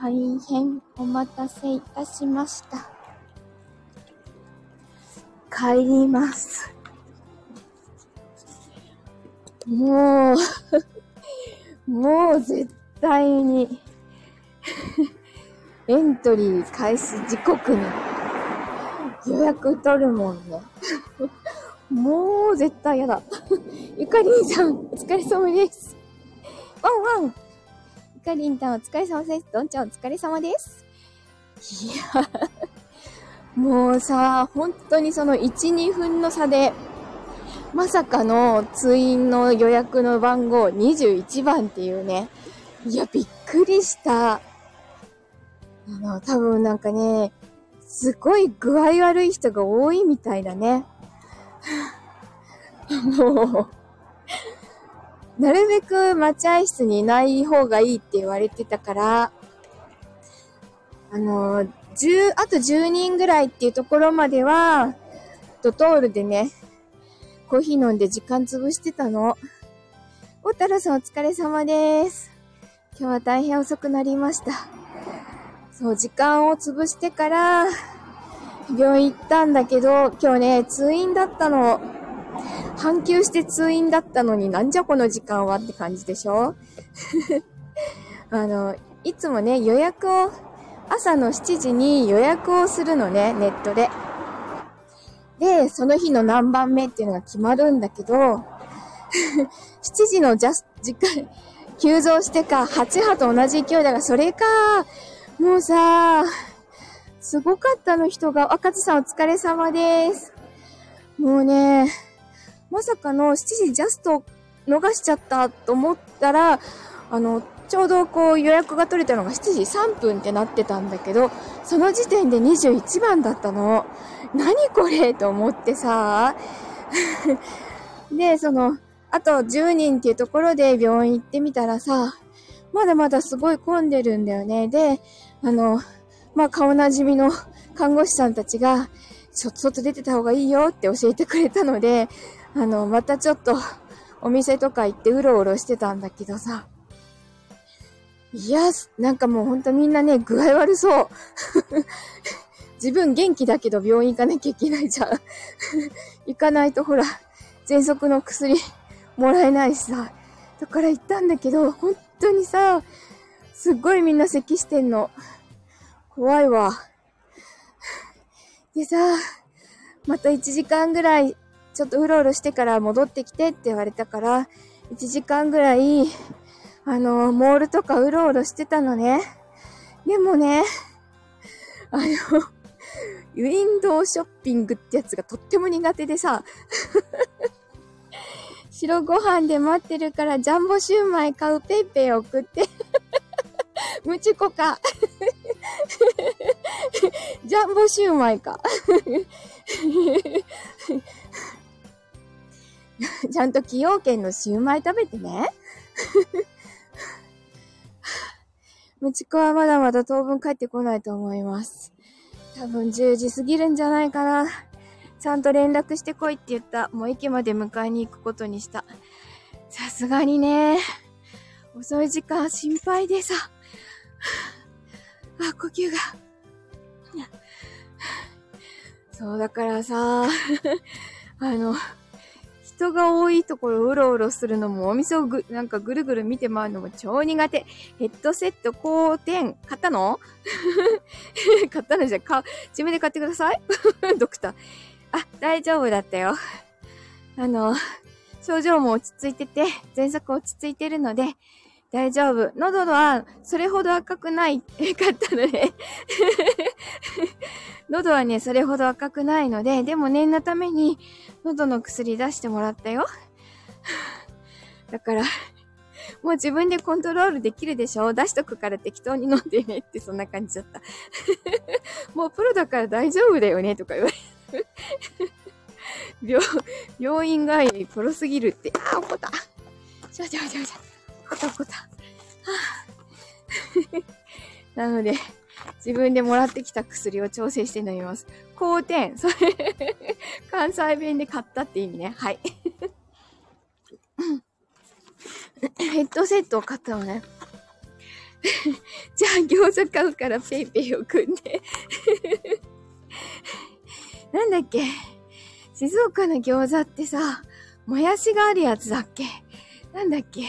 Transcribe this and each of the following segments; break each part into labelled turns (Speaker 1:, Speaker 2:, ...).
Speaker 1: 大変お待たせいたしました。帰ります。もう もう絶対に エントリー開始時刻に予約取るもんね もう絶対やだゆかりんさん、お疲れ様です。ワンワンかりんたん、お疲れ様です。どんちゃん、お疲れ様です。いや、もうさ、本当にその1、2分の差で、まさかの通院の予約の番号21番っていうね。いや、びっくりした。あの、多分なんかね、すごい具合悪い人が多いみたいだね。もう、なるべく待合室にいない方がいいって言われてたから、あの、10、あと10人ぐらいっていうところまでは、ドトールでね、コーヒー飲んで時間潰してたの。おたらさんお疲れ様です。今日は大変遅くなりました。そう、時間を潰してから、病院行ったんだけど、今日ね、通院だったの。半休して通院だったのになんじゃこの時間はって感じでしょ？あの、いつもね、予約を、朝の7時に予約をするのね、ネットで。で、その日の何番目っていうのが決まるんだけど、7時のジャス、時間、急増してか、8波と同じ勢いだが、それか、もうさ、すごかったの人が、赤津さんお疲れ様です。もうね、まさかの7時ジャスト逃しちゃったと思ったら、あの、ちょうどこう予約が取れたのが7時3分ってなってたんだけど、その時点で21番だったの。何これと思ってさ。で、その、あと10人っていうところで病院行ってみたらさ、まだまだすごい混んでるんだよね。で、あの、まあ、顔なじみの看護師さんたちが、ちょっと外出てた方がいいよって教えてくれたので、あの、またちょっとお店とか行ってうろうろしてたんだけどさ。いや、なんかもうほんとみんなね、具合悪そう。自分元気だけど病院行かなきゃいけないじゃん。行かないとほら、喘息の薬もらえないしさ。だから行ったんだけど、本当にさ、すっごいみんな咳してんの。怖いわ。でさ、また1時間ぐらいちょっとうろうろしてから戻ってきてって言われたから、1時間ぐらい、あの、モールとかうろうろしてたのね。でもね、あの、ウィンドウショッピングってやつがとっても苦手でさ、白ご飯で待ってるからジャンボシューマイ買う PayPay 送って。ムチコか。ジャンボシューマイか。ちゃんと崎陽軒のシューマイ食べてね。ムチコはまだまだ当分帰ってこないと思います。多分10時過ぎるんじゃないかな。ちゃんと連絡してこいって言った。もう駅まで迎えに行くことにした。さすがにね、遅い時間心配でさ。あ、呼吸が。そうだからさ、あの、人が多いところをうろうろするのも、お店をぐ、なんかぐるぐる見て回るのも超苦手。ヘッドセット後点、買ったの？買ったのじゃ、か、自分で買ってください？ドクター。あ、大丈夫だったよ。あの、症状も落ち着いてて、喘息落ち着いてるので、大丈夫。喉はそれほど赤くない かったので喉はね、それほど赤くないので、でも念のために喉の薬出してもらったよ。だから、もう自分でコントロールできるでしょ？出しとくから適当に飲んでねってそんな感じだった。もうプロだから大丈夫だよねとか言われて。病、病院帰りプロすぎるって。ああ、怒った。ちょちょちょちょ。コタコタ。はあ、なので、自分でもらってきた薬を調整して飲みます。好点。それ関西弁で買ったって意味ね。はい。ヘッドセットを買ったのね。じゃあ餃子買うからペイペイを組んで。なんだっけ？静岡の餃子ってさ、もやしがあるやつだっけ？なんだっけ？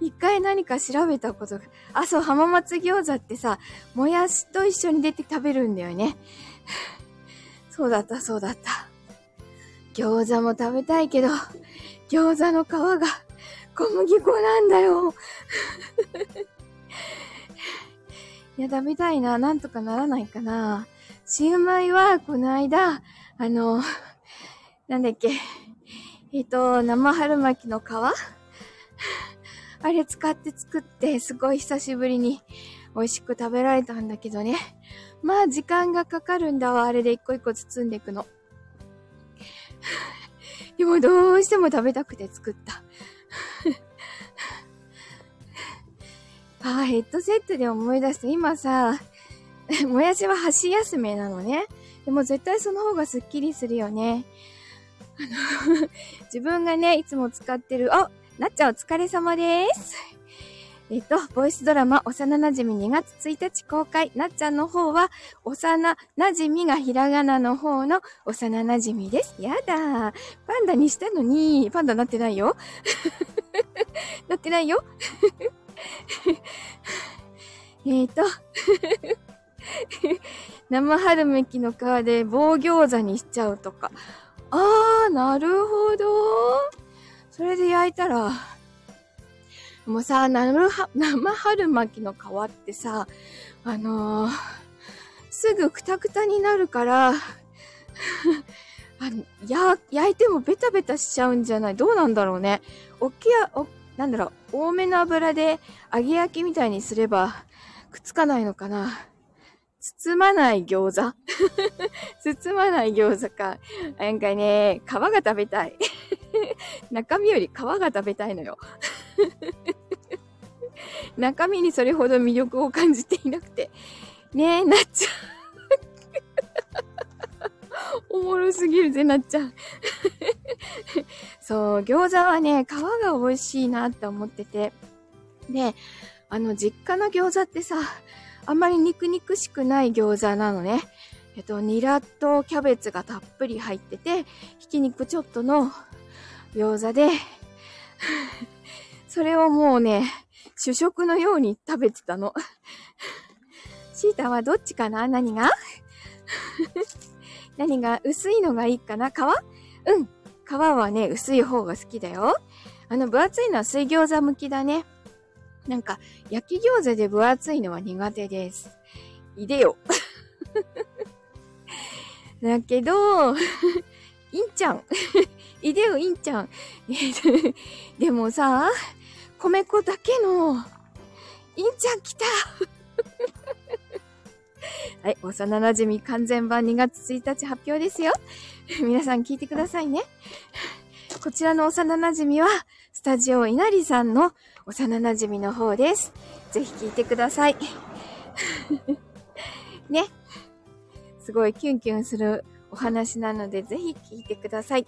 Speaker 1: 一回何か調べたことが、あ、そう、浜松餃子ってさ、もやしと一緒に出て食べるんだよね。そうだった、そうだった。餃子も食べたいけど、餃子の皮が小麦粉なんだよ。いや、食べたいな。なんとかならないかな。シウマイは、この間、あの、なんだっけ。えっ、と、生春巻きの皮あれ使って作って、すごい久しぶりに美味しく食べられたんだけどね。まあ、時間がかかるんだわ。あれで一個一個包んでいくの。でもどうしても食べたくて作った。ああ、ヘッドセットで思い出して、今さ、もやしは箸休めなのね。でも絶対その方がスッキリするよね。あの 自分がね、いつも使ってる、あ、なっちゃんお疲れ様です。えっと、ボイスドラマ、幼馴染2月1日公開。なっちゃんの方は、幼馴染がひらがなの方の幼馴染です。やだーパンダにしたのに、パンダなってないよ。なってないよ。えっと、生春巻きの皮で棒餃子にしちゃうとか。あー、なるほど。それで焼いたら、もうさ、生春巻きの皮ってさ、あのー、すぐくたくたになるからあのや、焼いてもベタベタしちゃうんじゃない？どうなんだろうね。おっきや、お、なんだろう、多めの油で揚げ焼きみたいにすれば、くっつかないのかな？包まない餃子？包まない餃子か。なんかね、皮が食べたい。中身より皮が食べたいのよ。中身にそれほど魅力を感じていなくて。ねえ、なっちゃう。おもろすぎるぜ、なっちゃん。そう、餃子はね、皮が美味しいなって思ってて。で、あの、実家の餃子ってさ、あんまり肉肉しくない餃子なのね。えっと、ニラとキャベツがたっぷり入ってて、ひき肉ちょっとの餃子で、それをもうね、主食のように食べてたの。シータはどっちかな？何が？何が薄いのがいいかな？皮？うん。皮はね、薄い方が好きだよ。あの、分厚いのは水餃子向きだね。なんか、焼き餃子で分厚いのは苦手です。いでよ。だけど、いんちゃん。いでよ、いんちゃん。でもさ、米粉だけの、いんちゃん来た はい、幼馴染完全版2月1日発表ですよ。皆さん聞いてくださいね。こちらの幼馴染は、スタジオ稲荷さんの幼馴染の方です。ぜひ聞いてください。ね。すごいキュンキュンするお話なので、ぜひ聞いてください。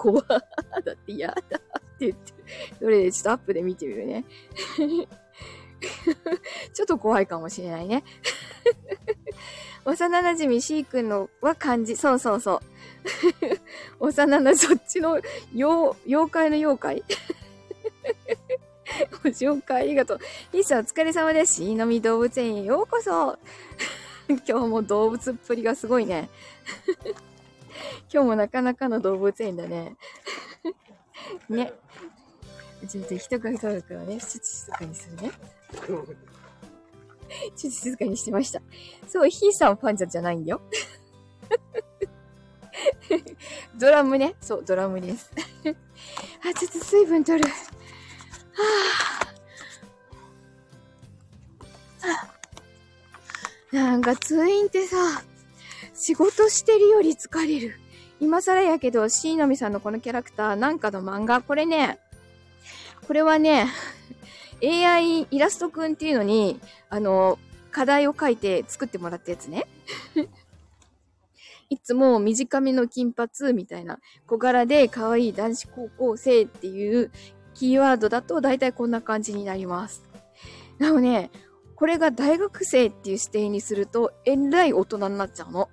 Speaker 1: 怖 だって嫌だって言って。どれでちょっとアップで見てみるね。ちょっと怖いかもしれないね。幼馴染 C 君のは漢字。そうそうそう。幼な、そっちの妖、妖怪の妖怪ご紹介ありがとう。リスお疲れ様です。しのみ動物園へようこそ。今日も動物っぷりがすごいね。今日もなかなかの動物園だね。ね。ちょっと人が通るからね、ちょっと静かにするね。ちょっと静かにしてました。そう、ヒーさんパンチャじゃないんだよ。ドラムね。そう、ドラムです。あ、ちょっと水分取る。はあ、なんか通院ってさ、仕事してるより疲れる。今更やけど、しーのみさんのこのキャラクター、なんかの漫画、これね、これはね、AI イラストくんっていうのに、あの、課題を書いて作ってもらったやつね。いつも短めの金髪みたいな小柄で可愛い男子高校生っていうキーワードだと大体こんな感じになります。でもね、これが大学生っていう指定にすると、えらい大人になっちゃうの。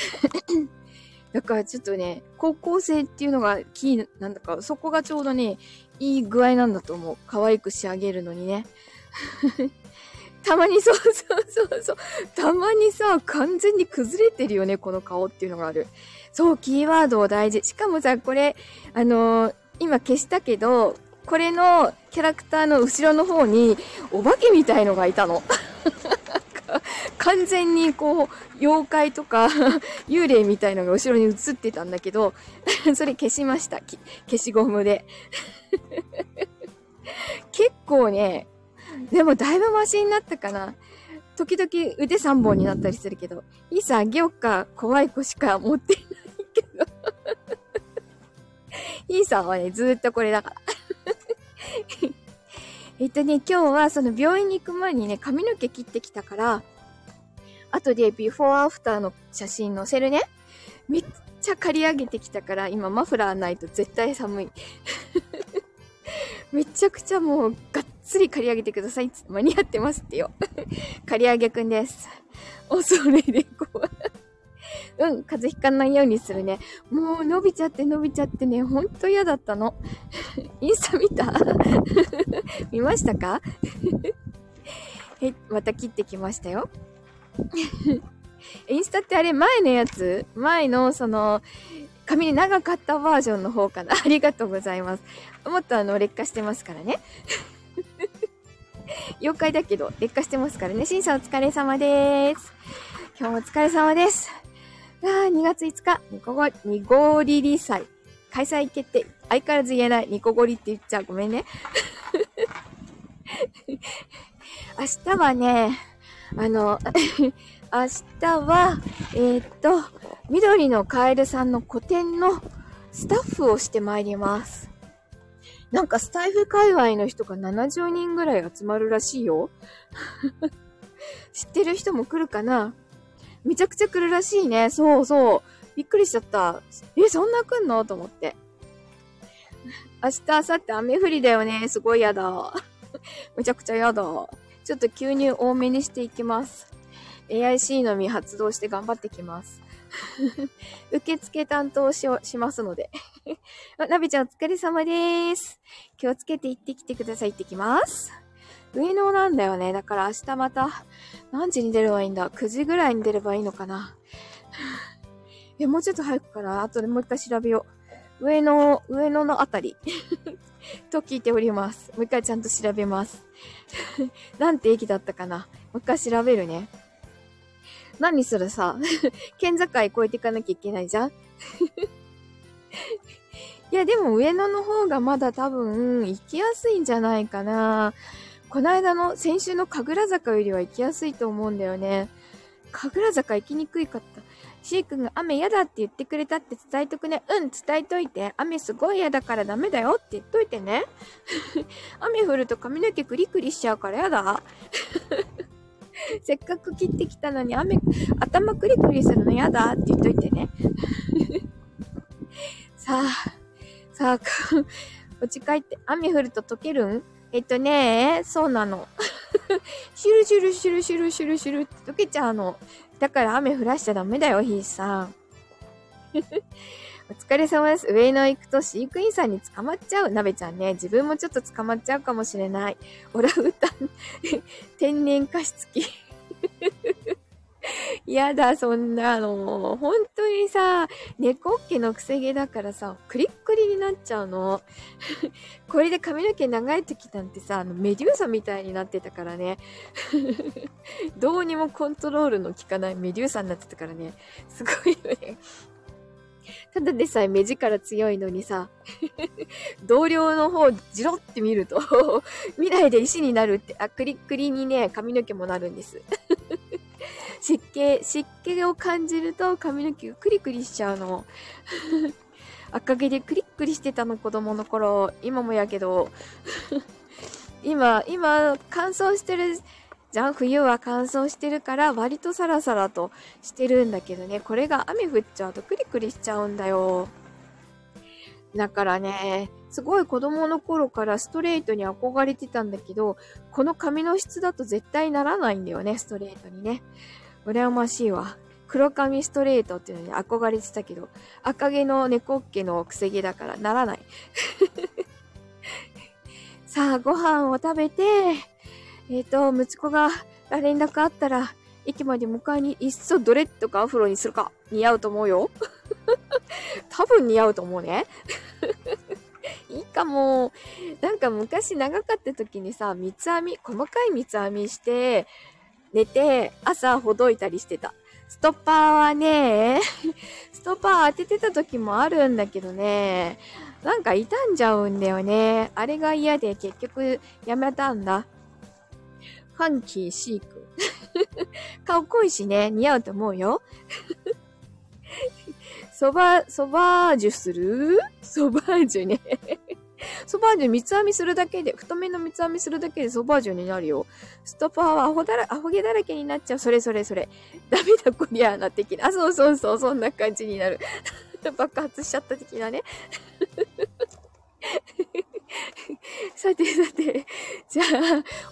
Speaker 1: だからちょっとね、高校生っていうのがキーなんだか、そこがちょうどね、いい具合なんだと思う。可愛く仕上げるのにね。たまにそうそうそうそう。たまにさ、完全に崩れてるよね、この顔っていうのがある。そう、キーワードを大事。しかもさ、これ、あのー、今消したけど、これのキャラクターの後ろの方に、お化けみたいのがいたの。完全にこう、妖怪とか 幽霊みたいのが後ろに映ってたんだけど、それ消しました。消しゴムで。結構ね、でもだいぶマシになったかな。時々腕3本になったりするけど、いいさ、あげよっか、怖い子しか持ってないけど。いいさんはね、ずーっとこれだから。えっとね、今日はその病院に行く前にね、髪の毛切ってきたから、後でビフォーアフターの写真載せるね。めっちゃ刈り上げてきたから、今マフラーないと絶対寒い。めちゃくちゃもう、がっつり刈り上げてください間に合ってますってよ。刈り上げくんです。恐れで怖い。うん、風邪ひかないようにするね。もう伸びちゃって伸びちゃってね、ほんと嫌だったの。インスタ見た？見ましたか？え、また切ってきましたよ。インスタってあれ前のやつ？前のその、髪長かったバージョンの方かな。ありがとうございます。もっとあの、劣化してますからね。妖怪だけど、劣化してますからね。しんさんお疲れ様です。今日もお疲れ様です。あ、2月5日、ニコゴ、ニゴリリ祭。開催決定。相変わらず言えない。ニコゴリって言っちゃう。ごめんね。明日はね、あの、明日は、えー、っと、緑のカエルさんの個展のスタッフをしてまいります。なんかスタイフ界隈の人が70人ぐらい集まるらしいよ。知ってる人も来るかな？めちゃくちゃ来るらしいね。そうそう。びっくりしちゃった。え、そんな来んの？と思って。明日、明後日雨降りだよね。すごいやだ。めちゃくちゃやだ。ちょっと吸入多めにしていきます。AIC のみ発動して頑張ってきます。受付担当ししますので。なべちゃんお疲れ様です。気をつけて行ってきてください。行ってきます。上野なんだよね。だから明日また、何時に出ればいいんだ ?9 時ぐらいに出ればいいのかな？え、もうちょっと早くかな後でもう一回調べよう。上野、上野のあたり と聞いております。もう一回ちゃんと調べます。なんて駅だったかな？もう一回調べるね。何それさ、県境越えていかなきゃいけないじゃん？いや、でも上野の方がまだ多分行きやすいんじゃないかな。この間の先週の神楽坂よりは行きやすいと思うんだよね。神楽坂行きにくいかった。シー君が雨嫌だって言ってくれたって伝えとくね。うん、伝えといて。雨すごい嫌だからダメだよって言っといてね。雨降ると髪の毛クリクリしちゃうから嫌だ。せっかく切ってきたのに雨、頭クリクリするの嫌だって言っといてね。さあ、さあ、落ち帰って雨降ると溶けるん？えっとね、そうなの。シュルシュルシュルシュルシュルシュルって溶けちゃうの。だから雨降らしちゃダメだよ、ひーさん。お疲れ様です。上野行くと飼育員さんに捕まっちゃう。なべちゃんね。自分もちょっと捕まっちゃうかもしれない。オラウタン 天然加湿器 やだ、そんなの。本当にさ、猫っ毛のくせ毛だからさ、クリックリになっちゃうの。これで髪の毛長い時なんてさ、あのメデューサみたいになってたからね。どうにもコントロールの効かないメデューサになってたからね。すごいよね。ただでさえ目力強いのにさ、同僚の方じろって見ると未来で石になるって、あ、クリックリにね、髪の毛もなるんです。湿気、湿気を感じると髪の毛がクリクリしちゃうの。赤毛でクリックリしてたの子供の頃。今もやけど。今、今、乾燥してるじゃん冬は乾燥してるから割とサラサラとしてるんだけどね。これが雨降っちゃうとクリクリしちゃうんだよ。だからね、すごい子供の頃からストレートに憧れてたんだけど、この髪の質だと絶対ならないんだよね、ストレートにね。羨ましいわ。黒髪ストレートっていうのに憧れてたけど、赤毛の猫っ毛のくせ毛だからならない。さあ、ご飯を食べて、えっ、ー、と、息子が連絡あったら、駅まで迎えにいっそドレッドかアフロにするか。似合うと思うよ。多分似合うと思うね。いいかも。なんか昔長かった時にさ、三つ編み、細かい三つ編みして、寝て、朝ほどいたりしてた。ストッパーはね、ストッパー当ててた時もあるんだけどね、なんか傷んじゃうんだよね。あれが嫌で結局やめたんだ。ファンキーシーク。かっこいいしね、似合うと思うよ。そば、そばージュする？そばージュね。ソバージュ三つ編みするだけで、太めの三つ編みするだけでソバージュになるよ。ストッパーはアホだら、アホ毛だらけになっちゃう。それそれそれ。ダメだこりゃな的な。あ、そうそうそう、そんな感じになる。爆発しちゃった的なね。さてさて、じゃあ、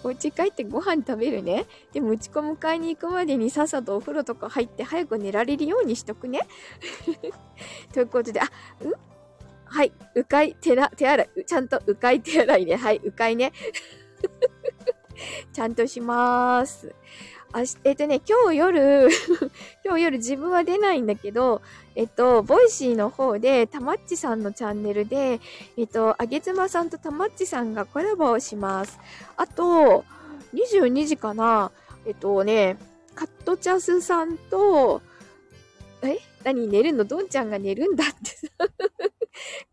Speaker 1: お家帰ってご飯食べるね。でも、うち子迎えに行くまでにさっさとお風呂とか入って早く寝られるようにしとくね。ということで、あ、うはい、うかい、手な、手洗い、ちゃんとうかい手洗いね。はい、うかいね。ちゃんとしまーす。あし、えっとね、今日夜 今日夜自分は出ないんだけど、えっと、 Voicy の方で、たまっちさんのチャンネルで、えっと、あげつまさんとたまっちさんがコラボをします。あと、22時かなえっとね、加藤チャスさんと、え？何？寝るの？どんちゃんが寝るんだって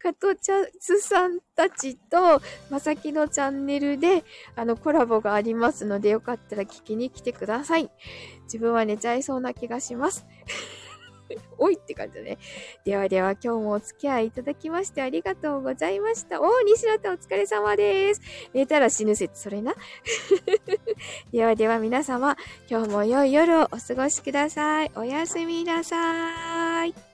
Speaker 1: 加藤チャスさんたちと、まさきのチャンネルで、あの、コラボがありますので、よかったら聞きに来てください。自分は寝ちゃいそうな気がします。おいって感じだね。ではでは今日もお付き合いいただきましてありがとうございました。おー、西田お疲れ様です。寝たら死ぬ説、それな。ではでは皆様、今日も良い夜をお過ごしください。おやすみなさーい。